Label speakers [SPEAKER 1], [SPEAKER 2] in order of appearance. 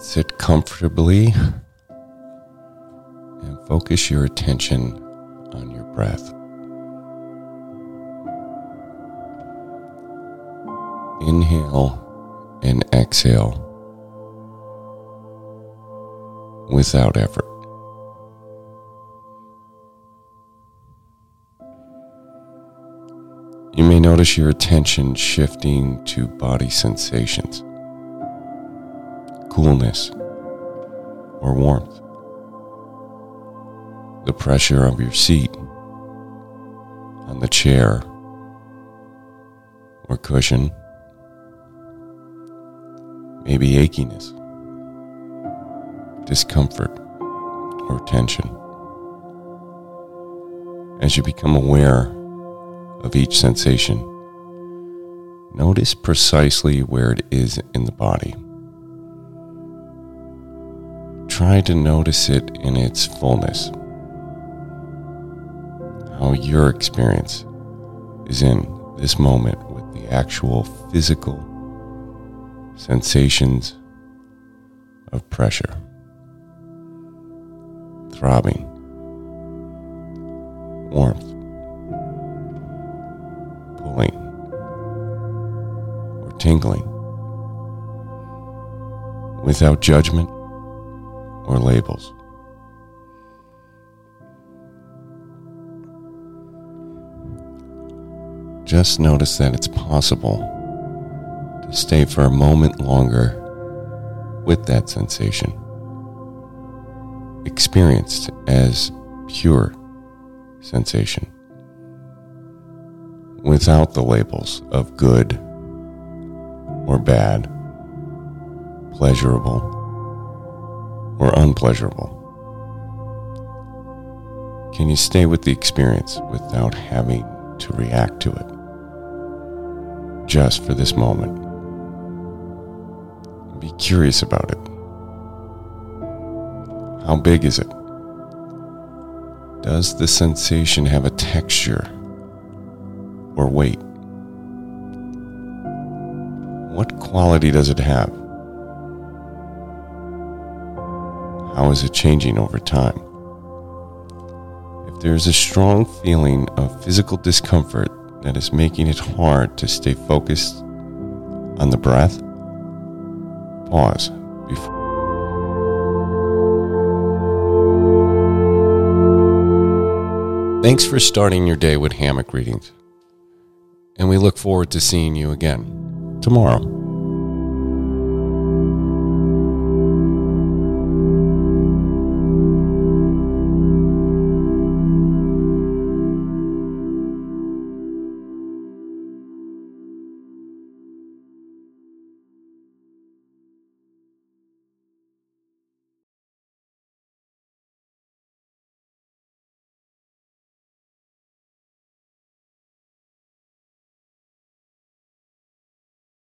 [SPEAKER 1] Sit comfortably and focus your attention on your breath. Inhale and exhale without effort. You may notice your attention shifting to body sensations, coolness, or warmth, the pressure of your seat on the chair or cushion, maybe achiness, discomfort, or tension. As you become aware of each sensation, notice precisely where it is in the body. Try to notice it in its fullness, how your experience is in this moment with the actual physical sensations of pressure, throbbing, warmth. Pulling. Or tingling. Without judgment or labels. Just notice that it's possible to stay for a moment longer with that sensation, experienced as pure sensation without the labels of good or bad, pleasurable or unpleasurable? Can you stay with the experience without having to react to it? Just for this moment. Be curious about it. How big is it? Does the sensation have a texture? or weight? What quality does it have? How is it changing over time? If there is a strong feeling of physical discomfort that is making it hard to stay focused on the breath, pause before. Thanks for starting your day with hammock readings and we look forward to seeing you again tomorrow.